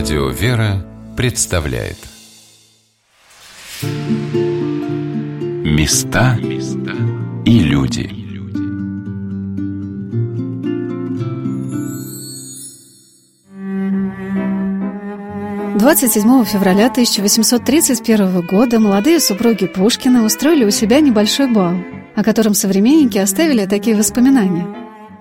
Радио «Вера» представляет Места и люди – 27 февраля 1831 года молодые супруги Пушкина устроили у себя небольшой бал, о котором современники оставили такие воспоминания.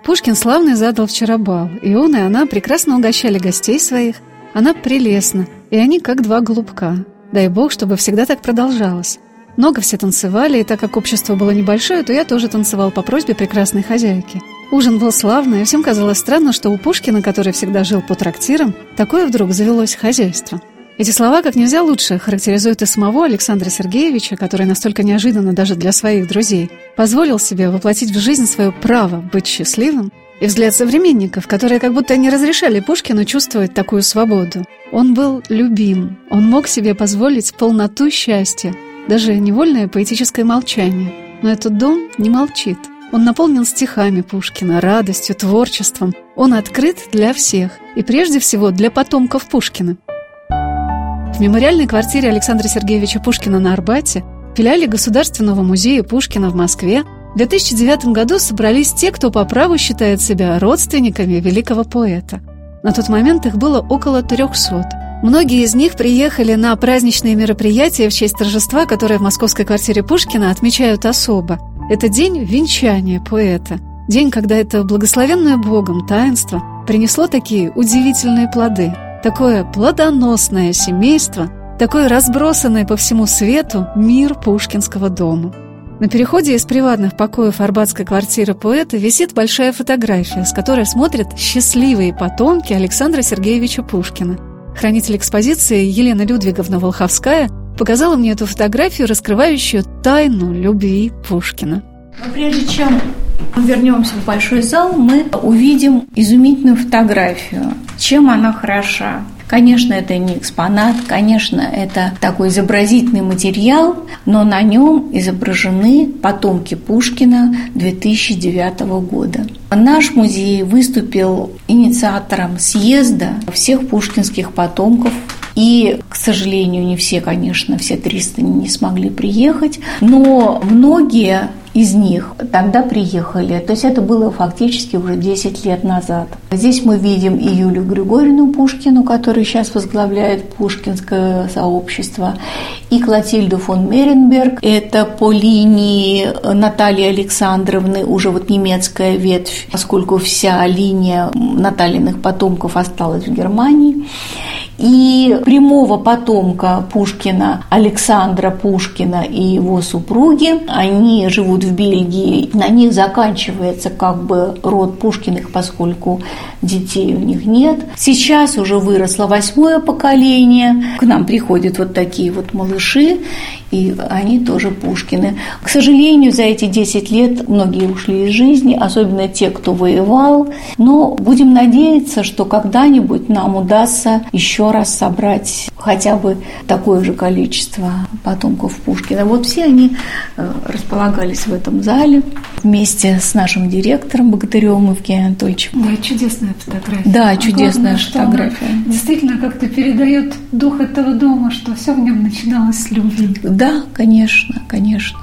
Пушкин славный задал вчера бал, и он и она прекрасно угощали гостей своих. Она прелестна, и они как два голубка. Дай бог, чтобы всегда так продолжалось. Много все танцевали, и так как общество было небольшое, то я тоже танцевал по просьбе прекрасной хозяйки. Ужин был славный, и всем казалось странно, что у Пушкина, который всегда жил по трактирам, такое вдруг завелось хозяйство. Эти слова как нельзя лучше характеризуют и самого Александра Сергеевича, который настолько неожиданно даже для своих друзей позволил себе воплотить в жизнь свое право быть счастливым, и взгляд современников, которые как будто не разрешали Пушкину чувствовать такую свободу. Он был любим, он мог себе позволить полноту счастья, даже невольное поэтическое молчание. Но этот дом не молчит – он наполнен стихами Пушкина, радостью, творчеством. Он открыт для всех, и прежде всего для потомков Пушкина. В мемориальной квартире Александра Сергеевича Пушкина на Арбате, в филиале Государственного музея Пушкина в Москве, в 2009 году собрались те, кто по праву считает себя родственниками великого поэта. На тот момент их было около 300. Многие из них приехали на праздничные мероприятия в честь торжества, которое в московской квартире Пушкина отмечают особо. Это день венчания поэта, день, когда это благословенное Богом таинство принесло такие удивительные плоды, такое плодоносное семейство, такой разбросанный по всему свету мир Пушкинского дома. На переходе из приватных покоев арбатской квартиры поэта висит большая фотография, с которой смотрят счастливые потомки Александра Сергеевича Пушкина. Хранитель экспозиции Елена Людвиговна Волховская показала мне эту фотографию, раскрывающую тайну любви Пушкина. Но прежде чем мы вернемся в большой зал, мы увидим изумительную фотографию. Чем она хороша? Конечно, это не экспонат, конечно, это такой изобразительный материал, но на нем изображены потомки Пушкина 2009 года. Наш музей выступил инициатором съезда всех пушкинских потомков и, к сожалению, не все, конечно, все 300 не смогли приехать, но многие из них тогда приехали. То есть это было фактически уже 10 лет назад. Здесь мы видим и Юлию Григорьевну Пушкину, которая сейчас возглавляет Пушкинское сообщество, и Клотильду фон Меренберг. Это по линии Натальи Александровны, уже вот немецкая ветвь, поскольку вся линия Натальиных потомков осталась в Германии. И прямого потомка Пушкина, Александра Пушкина и его супруги, они живут в Бельгии, на них заканчивается как бы род Пушкиных, поскольку детей у них нет. Сейчас уже выросло восьмое поколение, к нам приходят вот такие вот малыши, и они тоже Пушкины. К сожалению, за эти 10 лет многие ушли из жизни, особенно те, кто воевал. Но будем надеяться, что когда-нибудь нам удастся еще раз собрать хотя бы такое же количество потомков Пушкина. Вот все они э, располагались в этом зале вместе с нашим директором Богатыревым Евгением Анатольевичем. Да, чудесная фотография. Да, чудесная а главное, фотография. Действительно как-то передает дух этого дома, что все в нем начиналось с любви. Да, конечно, конечно.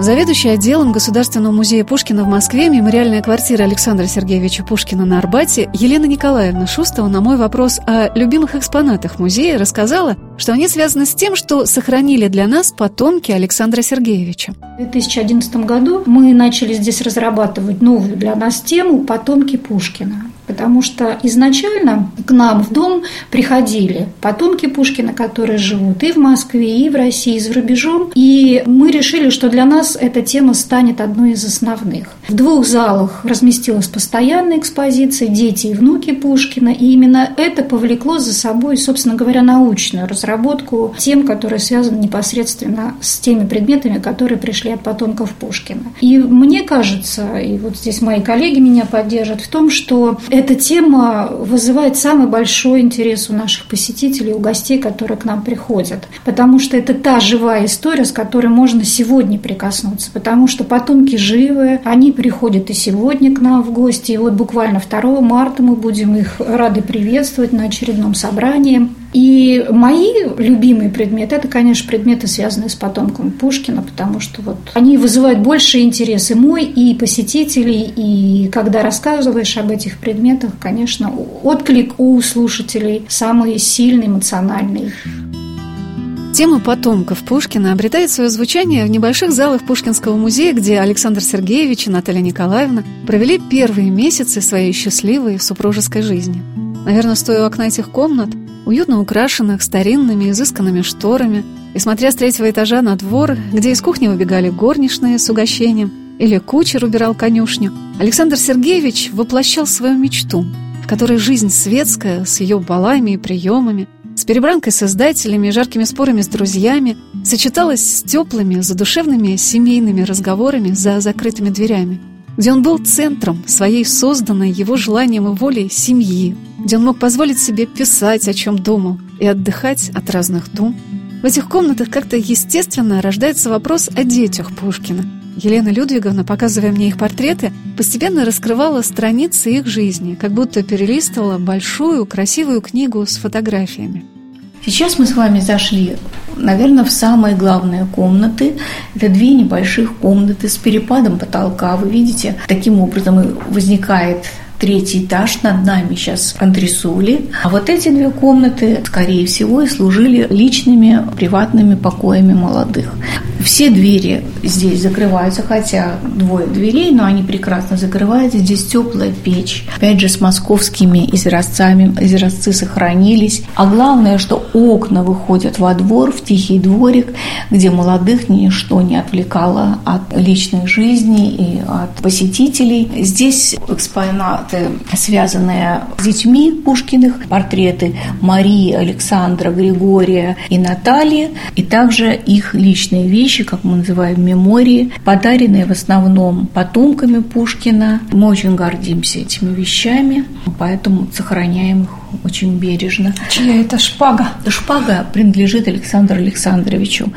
Заведующая отделом Государственного музея Пушкина в Москве, мемориальная квартира Александра Сергеевича Пушкина на Арбате, Елена Николаевна Шустова на мой вопрос о любимых экспонатах музея рассказала, что они связаны с тем, что сохранили для нас потомки Александра Сергеевича. В 2011 году мы начали здесь разрабатывать новую для нас тему «Потомки Пушкина». Потому что изначально к нам в дом приходили потомки Пушкина, которые живут и в Москве, и в России, и за рубежом. И мы решили, что для нас эта тема станет одной из основных. В двух залах разместилась постоянная экспозиция «Дети и внуки Пушкина». И именно это повлекло за собой, собственно говоря, научную разработку тем, которые связаны непосредственно с теми предметами, которые пришли от потомков Пушкина. И мне кажется, и вот здесь мои коллеги меня поддержат в том, что эта тема вызывает самый большой интерес у наших посетителей, у гостей, которые к нам приходят. Потому что это та живая история, с которой можно сегодня прикоснуться. Потому что потомки живы, они приходят и сегодня к нам в гости. И вот буквально 2 марта мы будем их рады приветствовать на очередном собрании. И мои любимые предметы, это, конечно, предметы, связанные с потомками Пушкина, потому что вот они вызывают больше интерес и мой, и посетителей, и когда рассказываешь об этих предметах, конечно, отклик у слушателей самый сильный, эмоциональный. Тема потомков Пушкина обретает свое звучание в небольших залах Пушкинского музея, где Александр Сергеевич и Наталья Николаевна провели первые месяцы своей счастливой супружеской жизни. Наверное, стоя у окна этих комнат, уютно украшенных старинными изысканными шторами, и смотря с третьего этажа на двор, где из кухни выбегали горничные с угощением, или кучер убирал конюшню, Александр Сергеевич воплощал свою мечту, в которой жизнь светская, с ее балами и приемами, с перебранкой с издателями и жаркими спорами с друзьями, сочеталась с теплыми, задушевными семейными разговорами за закрытыми дверями, где он был центром своей созданной его желанием и волей семьи, где он мог позволить себе писать, о чем думал, и отдыхать от разных дум. В этих комнатах как-то естественно рождается вопрос о детях Пушкина. Елена Людвиговна, показывая мне их портреты, постепенно раскрывала страницы их жизни, как будто перелистывала большую красивую книгу с фотографиями. Сейчас мы с вами зашли, наверное, в самые главные комнаты. Это две небольших комнаты с перепадом потолка. Вы видите, таким образом возникает третий этаж, над нами сейчас антресоли. А вот эти две комнаты, скорее всего, и служили личными приватными покоями молодых. Все двери здесь закрываются, хотя двое дверей, но они прекрасно закрываются. Здесь теплая печь, опять же, с московскими изразцами. Изразцы сохранились. А главное, что окна выходят во двор, в тихий дворик, где молодых ничто не отвлекало от личной жизни и от посетителей. Здесь экспонат портреты, связанные с детьми Пушкиных, портреты Марии, Александра, Григория и Натальи, и также их личные вещи, как мы называем мемории, подаренные в основном потомками Пушкина. Мы очень гордимся этими вещами, поэтому сохраняем их очень бережно. Чья это шпага? Шпага принадлежит Александру Александровичу.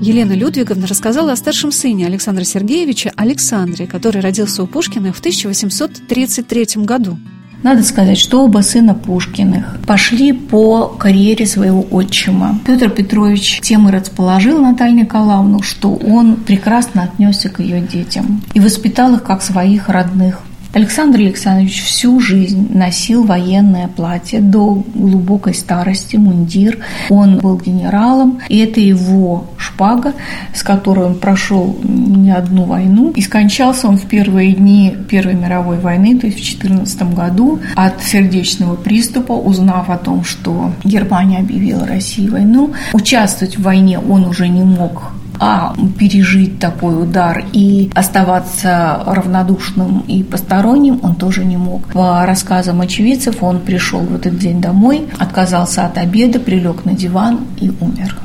Елена Людвиговна рассказала о старшем сыне Александра Сергеевича Александре, который родился у Пушкина в 1833 году. Надо сказать, что оба сына Пушкиных пошли по карьере своего отчима. Петр Петрович тем и расположил Наталью Николаевну, что он прекрасно отнесся к ее детям и воспитал их как своих родных. Александр Александрович всю жизнь носил военное платье до глубокой старости, мундир. Он был генералом, и это его шпага, с которой он прошел не одну войну. И скончался он в первые дни Первой мировой войны, то есть в 14 году, от сердечного приступа, узнав о том, что Германия объявила России войну. Участвовать в войне он уже не мог а пережить такой удар и оставаться равнодушным и посторонним он тоже не мог. По рассказам очевидцев он пришел в этот день домой, отказался от обеда, прилег на диван и умер.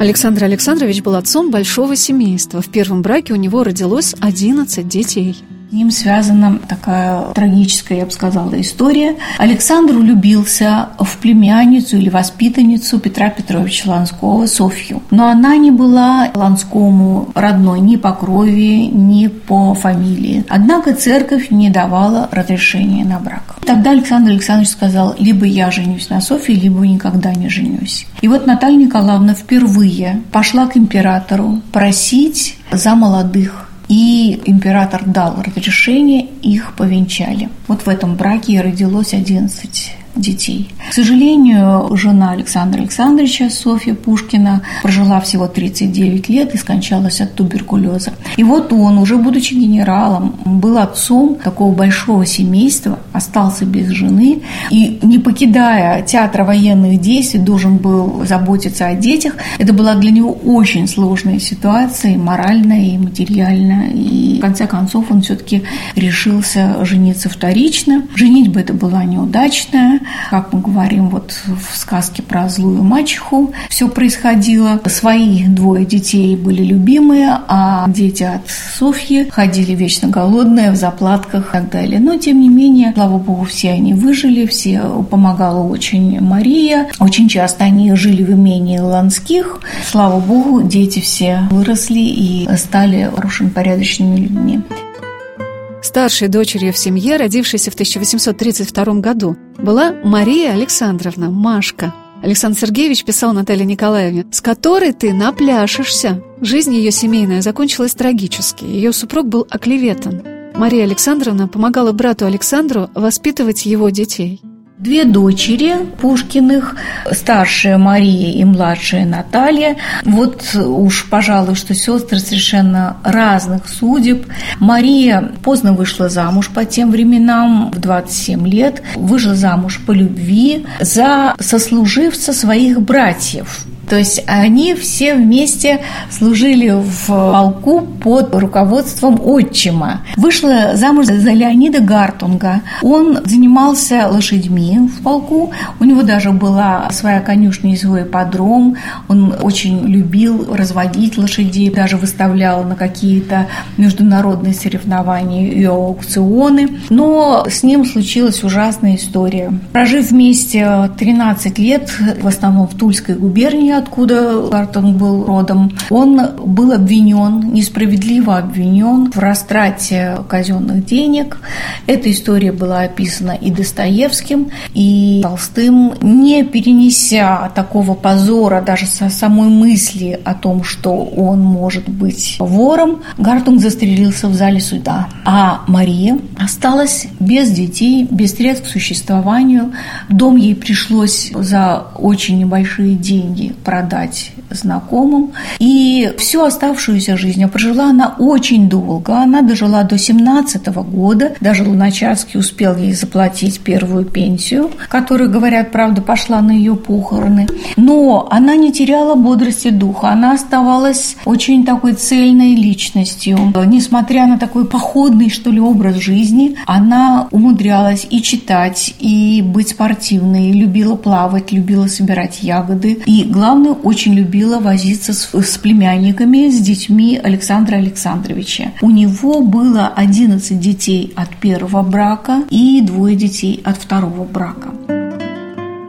Александр Александрович был отцом большого семейства. В первом браке у него родилось 11 детей. С ним связана такая трагическая, я бы сказала, история. Александр влюбился в племянницу или воспитанницу Петра Петровича Ланского, Софью. Но она не была Ланскому родной ни по крови, ни по фамилии. Однако церковь не давала разрешения на брак. Тогда Александр Александрович сказал, либо я женюсь на Софье, либо никогда не женюсь. И вот Наталья Николаевна впервые пошла к императору просить за молодых и император дал разрешение, их повенчали. Вот в этом браке родилось 11 детей. К сожалению, жена Александра Александровича, Софья Пушкина, прожила всего 39 лет и скончалась от туберкулеза. И вот он, уже будучи генералом, был отцом такого большого семейства, остался без жены и, не покидая театра военных действий, должен был заботиться о детях. Это была для него очень сложная ситуация, и моральная, и материальная. И в конце концов он все-таки решился жениться вторично. Женить бы это была неудачная, как мы говорим вот в сказке про злую мачеху, все происходило. Свои двое детей были любимые, а дети от Софьи ходили вечно голодные, в заплатках и так далее. Но, тем не менее, слава богу, все они выжили, все помогала очень Мария. Очень часто они жили в имении Ланских. Слава богу, дети все выросли и стали хорошими, порядочными людьми. Старшей дочерью в семье, родившейся в 1832 году, была Мария Александровна, Машка. Александр Сергеевич писал Наталье Николаевне, с которой ты напляшешься. Жизнь ее семейная закончилась трагически. Ее супруг был оклеветан. Мария Александровна помогала брату Александру воспитывать его детей. Две дочери Пушкиных, старшая Мария и младшая Наталья. Вот уж, пожалуй, что сестры совершенно разных судеб. Мария поздно вышла замуж по тем временам, в 27 лет. Вышла замуж по любви за сослуживца своих братьев. То есть они все вместе служили в полку под руководством отчима. Вышла замуж за Леонида Гартунга. Он занимался лошадьми в полку. У него даже была своя конюшня и свой подром. Он очень любил разводить лошадей, даже выставлял на какие-то международные соревнования и аукционы. Но с ним случилась ужасная история. Прожив вместе 13 лет, в основном в Тульской губернии, откуда Бартон был родом, он был обвинен, несправедливо обвинен в растрате казенных денег. Эта история была описана и Достоевским, и Толстым, не перенеся такого позора даже со самой мысли о том, что он может быть вором, Гартунг застрелился в зале суда. А Мария осталась без детей, без средств к существованию. Дом ей пришлось за очень небольшие деньги продать знакомым. И всю оставшуюся жизнь прожила она очень долго. Она дожила до 17 года. Даже Луначарский успел ей заплатить первую пенсию, которая, говорят, правда, пошла на ее похороны. Но она не теряла бодрости духа. Она оставалась очень такой цельной личностью. Несмотря на такой походный, что ли, образ жизни, она умудрялась и читать, и быть спортивной, любила плавать, любила собирать ягоды. И, главное, очень любила возиться с, с племянниками, с детьми Александра Александровича. У него было 11 детей от первого брака и двое детей от второго брака.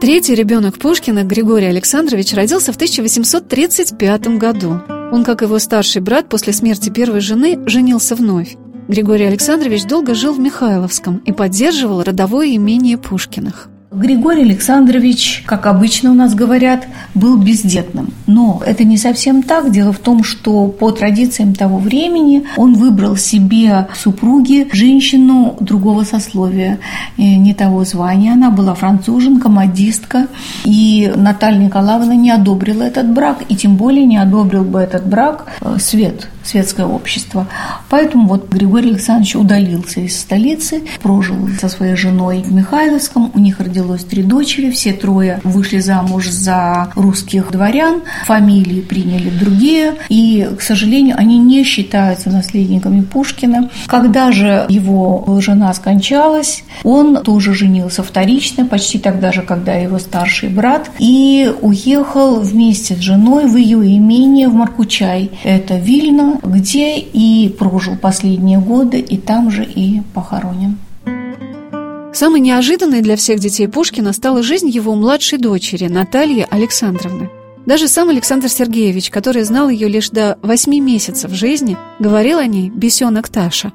Третий ребенок Пушкина, Григорий Александрович, родился в 1835 году. Он, как его старший брат, после смерти первой жены женился вновь. Григорий Александрович долго жил в Михайловском и поддерживал родовое имение Пушкиных. Григорий Александрович, как обычно у нас говорят, был бездетным. Но это не совсем так. Дело в том, что по традициям того времени он выбрал себе супруги женщину другого сословия, э, не того звания. Она была француженка, модистка. И Наталья Николаевна не одобрила этот брак, и тем более не одобрил бы этот брак э, Свет, светское общество. Поэтому вот Григорий Александрович удалился из столицы, прожил со своей женой в Михайловском. У них родилась родилось три дочери, все трое вышли замуж за русских дворян, фамилии приняли другие, и, к сожалению, они не считаются наследниками Пушкина. Когда же его жена скончалась, он тоже женился вторично, почти тогда же, когда его старший брат, и уехал вместе с женой в ее имение в Маркучай. Это Вильно, где и прожил последние годы, и там же и похоронен. Самой неожиданной для всех детей Пушкина стала жизнь его младшей дочери Натальи Александровны. Даже сам Александр Сергеевич, который знал ее лишь до восьми месяцев жизни, говорил о ней «бесенок Таша».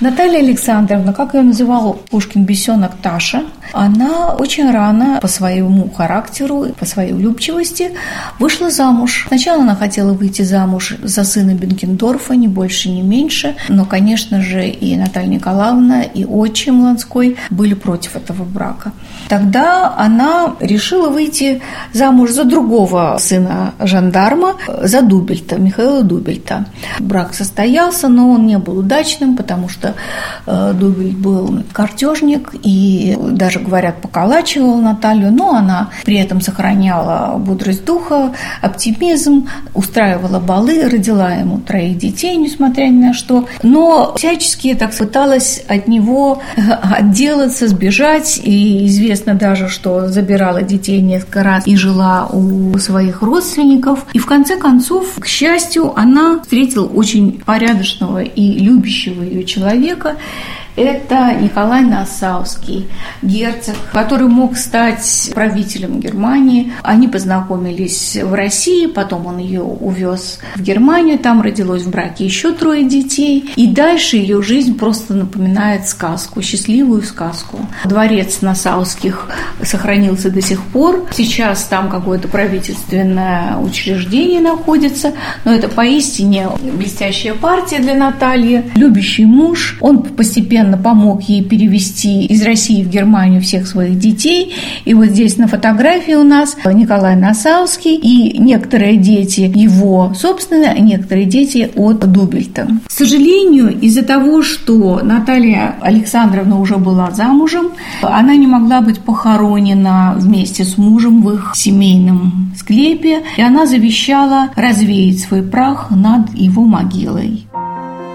Наталья Александровна, как ее называл Пушкин бесенок Таша, она очень рано по своему характеру, по своей влюбчивости вышла замуж. Сначала она хотела выйти замуж за сына Бенкендорфа, ни больше, ни меньше, но, конечно же, и Наталья Николаевна, и отчим Ланской были против этого брака. Тогда она решила выйти замуж за другого сына жандарма, за Дубельта, Михаила Дубельта. Брак состоялся, но он не был удачным, потому что что э, Дубель был картежник и даже, говорят, поколачивал Наталью, но она при этом сохраняла бодрость духа, оптимизм, устраивала балы, родила ему троих детей, несмотря ни на что, но всячески так пыталась от него отделаться, сбежать, и известно даже, что забирала детей несколько раз и жила у своих родственников. И в конце концов, к счастью, она встретила очень порядочного и любящего ее человека, человека это Николай Нассауский, герцог, который мог стать правителем Германии. Они познакомились в России, потом он ее увез в Германию, там родилось в браке еще трое детей. И дальше ее жизнь просто напоминает сказку, счастливую сказку. Дворец Нассауских сохранился до сих пор. Сейчас там какое-то правительственное учреждение находится, но это поистине блестящая партия для Натальи. Любящий муж, он постепенно постепенно помог ей перевести из России в Германию всех своих детей. И вот здесь на фотографии у нас Николай Насауский и некоторые дети его собственные, а некоторые дети от Дубельта. К сожалению, из-за того, что Наталья Александровна уже была замужем, она не могла быть похоронена вместе с мужем в их семейном склепе, и она завещала развеять свой прах над его могилой.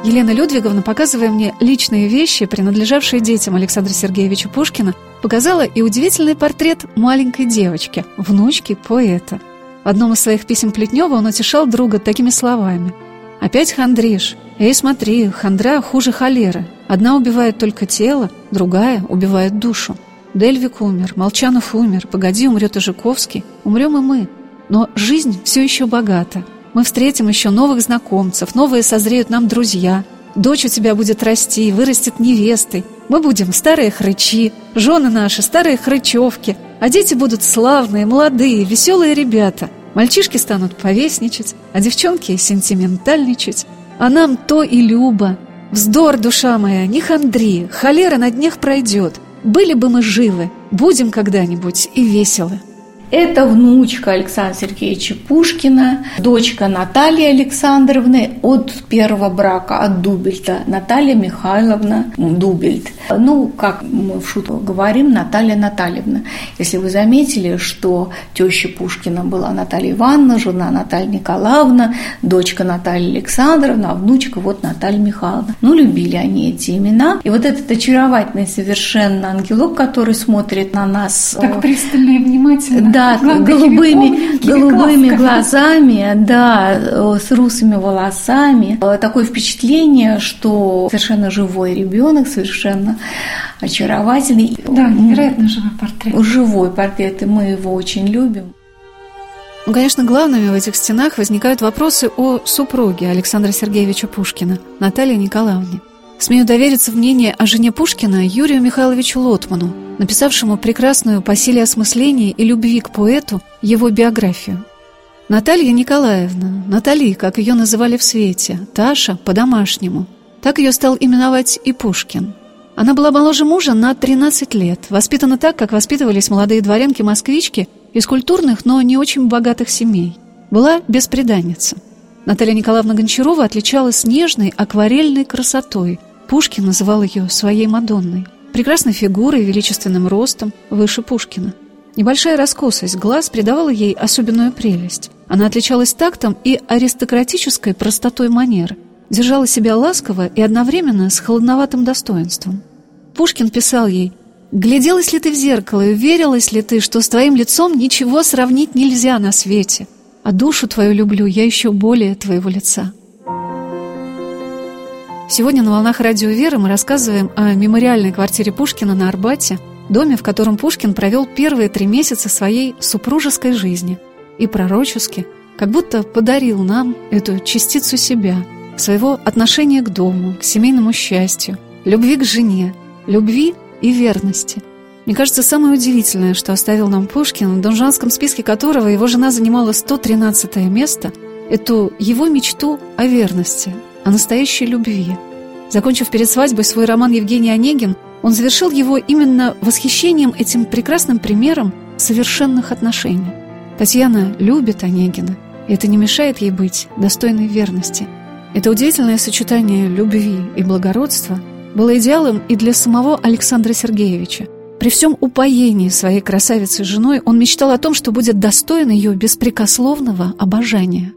Елена Людвиговна, показывая мне личные вещи, принадлежавшие детям Александра Сергеевича Пушкина, показала и удивительный портрет маленькой девочки, внучки поэта. В одном из своих писем Плетнева он утешал друга такими словами. «Опять хандришь? Эй, смотри, хандра хуже холеры. Одна убивает только тело, другая убивает душу. Дельвик умер, Молчанов умер, погоди, умрет и Жуковский, умрем и мы. Но жизнь все еще богата, мы встретим еще новых знакомцев, новые созреют нам друзья. Дочь у тебя будет расти, вырастет невестой. Мы будем старые хрычи, жены наши старые хрычевки, а дети будут славные, молодые, веселые ребята. Мальчишки станут повесничать, а девчонки сентиментальничать. А нам то и любо. Вздор, душа моя, не хандри, холера на днях пройдет. Были бы мы живы, будем когда-нибудь и веселы. Это внучка Александра Сергеевича Пушкина, дочка Натальи Александровны от первого брака, от Дубельта, Наталья Михайловна Дубельт. Ну, как мы в шутку говорим, Наталья Натальевна. Если вы заметили, что теща Пушкина была Наталья Ивановна, жена Наталья Николаевна, дочка Наталья Александровна, а внучка вот Наталья Михайловна. Ну, любили они эти имена. И вот этот очаровательный совершенно ангелок, который смотрит на нас... Так пристально и внимательно да, голубыми, голубыми глазами, да, с русыми волосами. Такое впечатление, что совершенно живой ребенок, совершенно очаровательный. Да, невероятно живой портрет. Живой портрет, и мы его очень любим. Ну, конечно, главными в этих стенах возникают вопросы о супруге Александра Сергеевича Пушкина, Наталье Николаевне. Смею довериться в мнение о жене Пушкина Юрию Михайловичу Лотману, написавшему прекрасную по силе осмысления и любви к поэту его биографию. Наталья Николаевна, Натали, как ее называли в свете, Таша по-домашнему. Так ее стал именовать и Пушкин. Она была моложе мужа на 13 лет, воспитана так, как воспитывались молодые дворянки-москвички из культурных, но не очень богатых семей. Была беспреданница. Наталья Николаевна Гончарова отличалась нежной акварельной красотой, Пушкин называл ее своей Мадонной. Прекрасной фигурой, величественным ростом, выше Пушкина. Небольшая раскосость глаз придавала ей особенную прелесть. Она отличалась тактом и аристократической простотой манер, держала себя ласково и одновременно с холодноватым достоинством. Пушкин писал ей «Гляделась ли ты в зеркало и уверилась ли ты, что с твоим лицом ничего сравнить нельзя на свете? А душу твою люблю я еще более твоего лица». Сегодня на «Волнах радио Веры» мы рассказываем о мемориальной квартире Пушкина на Арбате, доме, в котором Пушкин провел первые три месяца своей супружеской жизни и пророчески, как будто подарил нам эту частицу себя, своего отношения к дому, к семейному счастью, любви к жене, любви и верности. Мне кажется, самое удивительное, что оставил нам Пушкин, в донжанском списке которого его жена занимала 113 место, эту его мечту о верности, о настоящей любви. Закончив перед свадьбой свой роман «Евгений Онегин», он завершил его именно восхищением этим прекрасным примером совершенных отношений. Татьяна любит Онегина, и это не мешает ей быть достойной верности. Это удивительное сочетание любви и благородства было идеалом и для самого Александра Сергеевича. При всем упоении своей красавицы женой он мечтал о том, что будет достоин ее беспрекословного обожания.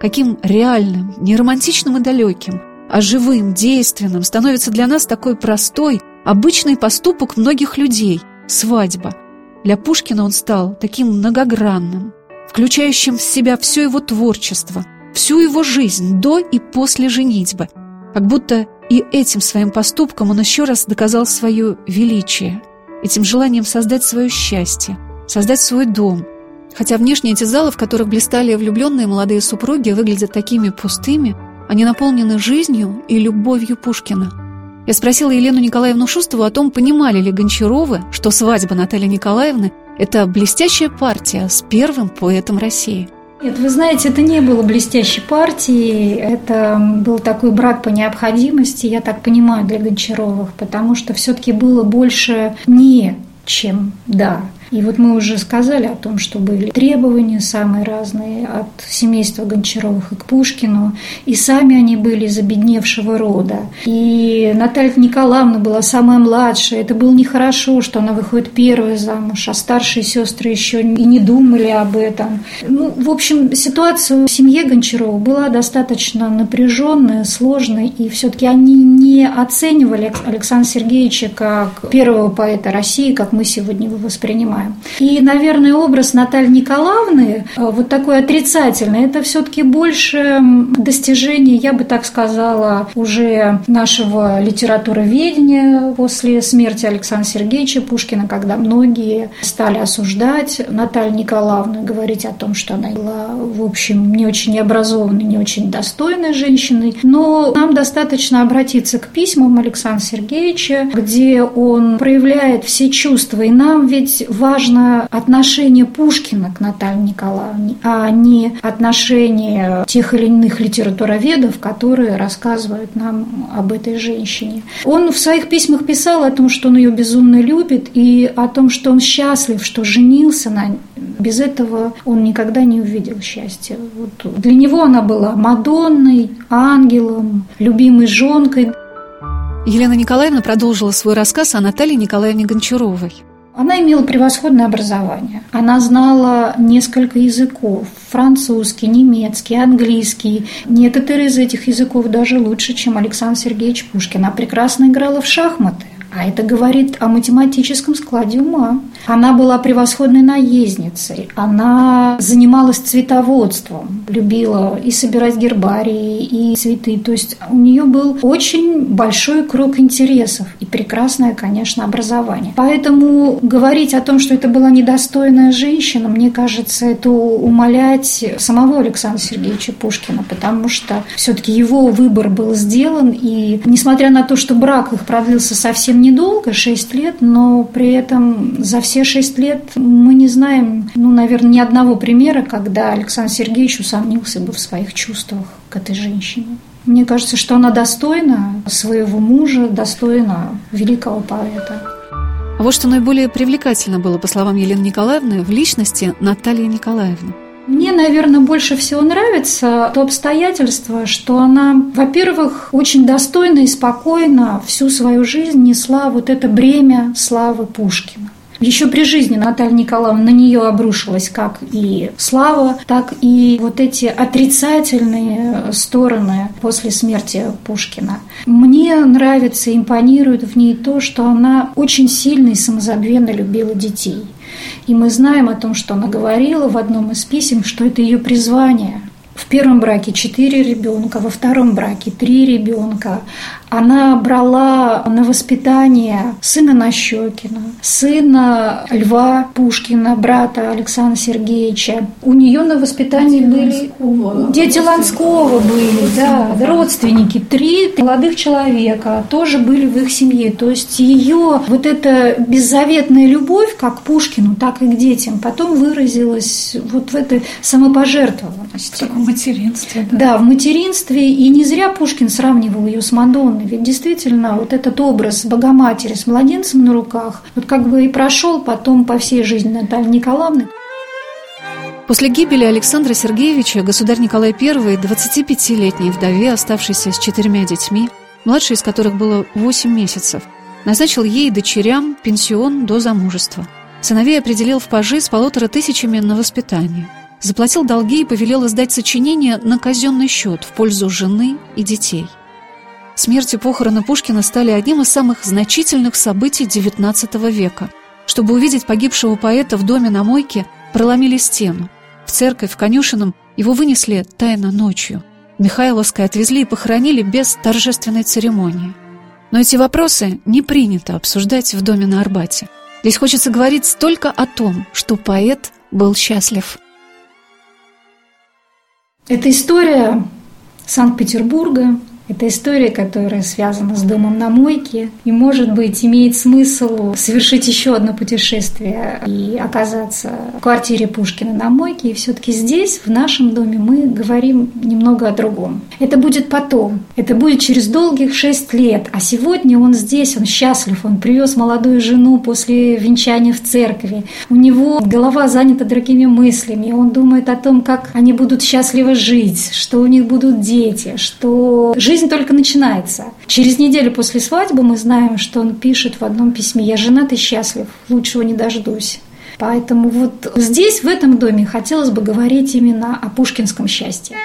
Каким реальным, не романтичным и далеким, а живым, действенным становится для нас такой простой, обычный поступок многих людей – свадьба. Для Пушкина он стал таким многогранным, включающим в себя все его творчество, всю его жизнь до и после женитьбы, как будто и этим своим поступком он еще раз доказал свое величие, этим желанием создать свое счастье, создать свой дом. Хотя внешне эти залы, в которых блистали влюбленные молодые супруги, выглядят такими пустыми, они наполнены жизнью и любовью Пушкина. Я спросила Елену Николаевну Шустову о том, понимали ли Гончаровы, что свадьба Натальи Николаевны – это блестящая партия с первым поэтом России – нет, вы знаете, это не было блестящей партией, это был такой брак по необходимости, я так понимаю, для Гончаровых, потому что все-таки было больше не чем да. И вот мы уже сказали о том, что были требования самые разные от семейства Гончаровых и к Пушкину, и сами они были из обедневшего рода. И Наталья Николаевна была самая младшая, это было нехорошо, что она выходит первой замуж, а старшие сестры еще и не думали об этом. Ну, в общем, ситуация в семье Гончарова была достаточно напряженная, сложная, и все-таки они не оценивали Александра Сергеевича как первого поэта России, как мы сегодня его воспринимаем понимаем. И, наверное, образ Натальи Николаевны, э, вот такой отрицательный, это все-таки больше достижение, я бы так сказала, уже нашего литературоведения после смерти Александра Сергеевича Пушкина, когда многие стали осуждать Наталью Николаевну, говорить о том, что она была, в общем, не очень образованной, не очень достойной женщиной. Но нам достаточно обратиться к письмам Александра Сергеевича, где он проявляет все чувства. И нам ведь важно важно отношение Пушкина к Наталье Николаевне, а не отношение тех или иных литературоведов, которые рассказывают нам об этой женщине. Он в своих письмах писал о том, что он ее безумно любит, и о том, что он счастлив, что женился на ней. Без этого он никогда не увидел счастья. Вот для него она была Мадонной, ангелом, любимой женкой. Елена Николаевна продолжила свой рассказ о Наталье Николаевне Гончаровой. Она имела превосходное образование. Она знала несколько языков – французский, немецкий, английский. Некоторые из этих языков даже лучше, чем Александр Сергеевич Пушкин. Она прекрасно играла в шахматы. А это говорит о математическом складе ума. Она была превосходной наездницей, она занималась цветоводством, любила и собирать гербарии, и цветы. То есть у нее был очень большой круг интересов и прекрасное, конечно, образование. Поэтому говорить о том, что это была недостойная женщина, мне кажется, это умолять самого Александра Сергеевича Пушкина, потому что все-таки его выбор был сделан, и несмотря на то, что брак их продлился совсем недолго, 6 лет, но при этом за все 6 лет мы не знаем, ну, наверное, ни одного примера, когда Александр Сергеевич усомнился бы в своих чувствах к этой женщине. Мне кажется, что она достойна своего мужа, достойна великого поэта. А вот что наиболее привлекательно было, по словам Елены Николаевны, в личности Натальи Николаевны. Мне, наверное, больше всего нравится то обстоятельство, что она, во-первых, очень достойно и спокойно всю свою жизнь несла вот это бремя славы Пушкина. Еще при жизни Наталья Николаевна на нее обрушилась как и слава, так и вот эти отрицательные стороны после смерти Пушкина. Мне нравится, импонирует в ней то, что она очень сильно и самозабвенно любила детей. И мы знаем о том, что она говорила в одном из писем, что это ее призвание. В первом браке четыре ребенка, во втором браке три ребенка. Она брала на воспитание сына Нащекина, сына Льва Пушкина, брата Александра Сергеевича. У нее на воспитании дети были Ланского, дети Ланского были, да, родственники. Три молодых человека тоже были в их семье. То есть ее вот эта беззаветная любовь как к Пушкину, так и к детям потом выразилась вот в этой самопожертвованности. В материнстве, да. Да, в материнстве. И не зря Пушкин сравнивал ее с Мадонной стороны. Ведь действительно вот этот образ Богоматери с младенцем на руках, вот как бы и прошел потом по всей жизни Натальи Николаевны. После гибели Александра Сергеевича государь Николай I, 25-летней вдове, оставшейся с четырьмя детьми, младшей из которых было 8 месяцев, назначил ей и дочерям пенсион до замужества. Сыновей определил в пажи с полутора тысячами на воспитание. Заплатил долги и повелел издать сочинение на казенный счет в пользу жены и детей. Смерть и похороны Пушкина стали одним из самых значительных событий XIX века. Чтобы увидеть погибшего поэта в доме на мойке, проломили стену. В церковь, в конюшином его вынесли тайно ночью. Михайловское отвезли и похоронили без торжественной церемонии. Но эти вопросы не принято обсуждать в доме на Арбате. Здесь хочется говорить только о том, что поэт был счастлив. Это история Санкт-Петербурга, это история, которая связана с домом на мойке и, может быть, имеет смысл совершить еще одно путешествие и оказаться в квартире Пушкина на мойке. И все-таки здесь, в нашем доме, мы говорим немного о другом. Это будет потом. Это будет через долгих шесть лет. А сегодня он здесь, он счастлив. Он привез молодую жену после венчания в церкви. У него голова занята другими мыслями. Он думает о том, как они будут счастливо жить, что у них будут дети, что жизнь жизнь только начинается. Через неделю после свадьбы мы знаем, что он пишет в одном письме «Я женат и счастлив, лучшего не дождусь». Поэтому вот здесь, в этом доме, хотелось бы говорить именно о пушкинском счастье.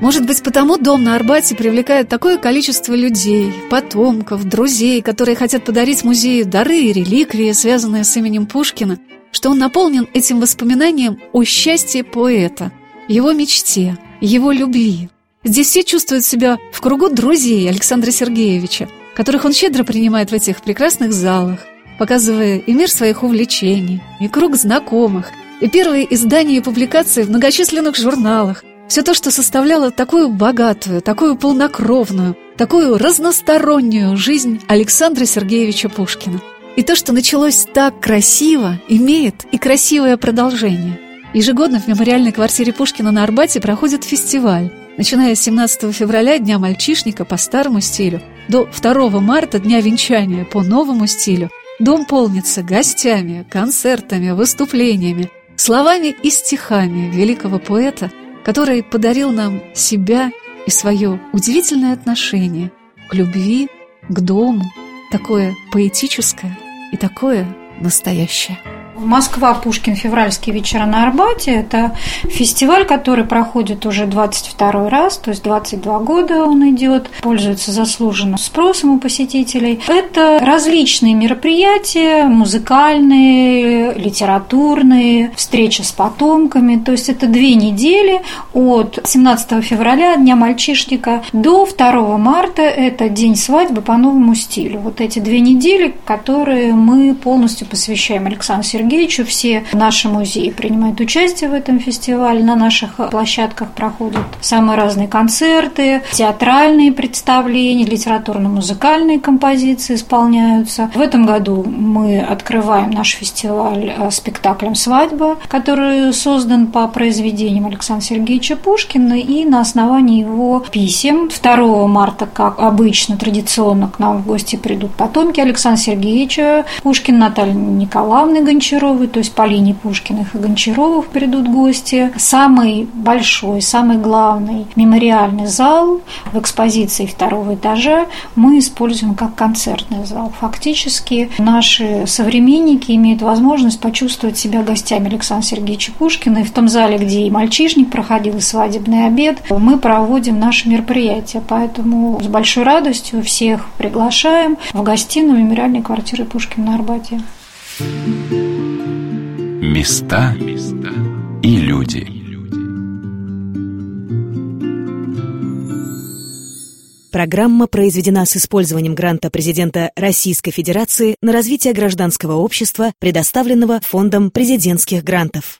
Может быть, потому дом на Арбате привлекает такое количество людей, потомков, друзей, которые хотят подарить музею дары и реликвии, связанные с именем Пушкина, что он наполнен этим воспоминанием о счастье поэта, его мечте, его любви. Здесь все чувствуют себя в кругу друзей Александра Сергеевича, которых он щедро принимает в этих прекрасных залах, показывая и мир своих увлечений, и круг знакомых, и первые издания и публикации в многочисленных журналах. Все то, что составляло такую богатую, такую полнокровную, такую разностороннюю жизнь Александра Сергеевича Пушкина. И то, что началось так красиво, имеет и красивое продолжение. Ежегодно в мемориальной квартире Пушкина на Арбате проходит фестиваль, Начиная с 17 февраля, Дня мальчишника по старому стилю, до 2 марта, Дня венчания по новому стилю, дом полнится гостями, концертами, выступлениями, словами и стихами великого поэта, который подарил нам себя и свое удивительное отношение к любви, к дому, такое поэтическое и такое настоящее. Москва, Пушкин, февральские вечера на Арбате. Это фестиваль, который проходит уже 22 раз, то есть 22 года он идет, пользуется заслуженным спросом у посетителей. Это различные мероприятия, музыкальные, литературные, встреча с потомками. То есть это две недели от 17 февраля, Дня мальчишника, до 2 марта, это день свадьбы по новому стилю. Вот эти две недели, которые мы полностью посвящаем Александру Сергеевичу Сергеевичу. Все наши музеи принимают участие в этом фестивале. На наших площадках проходят самые разные концерты, театральные представления, литературно-музыкальные композиции исполняются. В этом году мы открываем наш фестиваль э, спектаклем «Свадьба», который создан по произведениям Александра Сергеевича Пушкина и на основании его писем. 2 марта, как обычно, традиционно к нам в гости придут потомки Александра Сергеевича Пушкина, Натальи Николаевны Гончаровой, Гончаровой, то есть по линии Пушкиных и Гончаровых придут гости. Самый большой, самый главный мемориальный зал в экспозиции второго этажа мы используем как концертный зал. Фактически наши современники имеют возможность почувствовать себя гостями Александра Сергеевича Пушкина. И в том зале, где и мальчишник проходил, и свадебный обед, мы проводим наши мероприятия. Поэтому с большой радостью всех приглашаем в гостиную мемориальной квартиры Пушкина на Арбате. Места и люди. Программа произведена с использованием гранта президента Российской Федерации на развитие гражданского общества, предоставленного Фондом президентских грантов.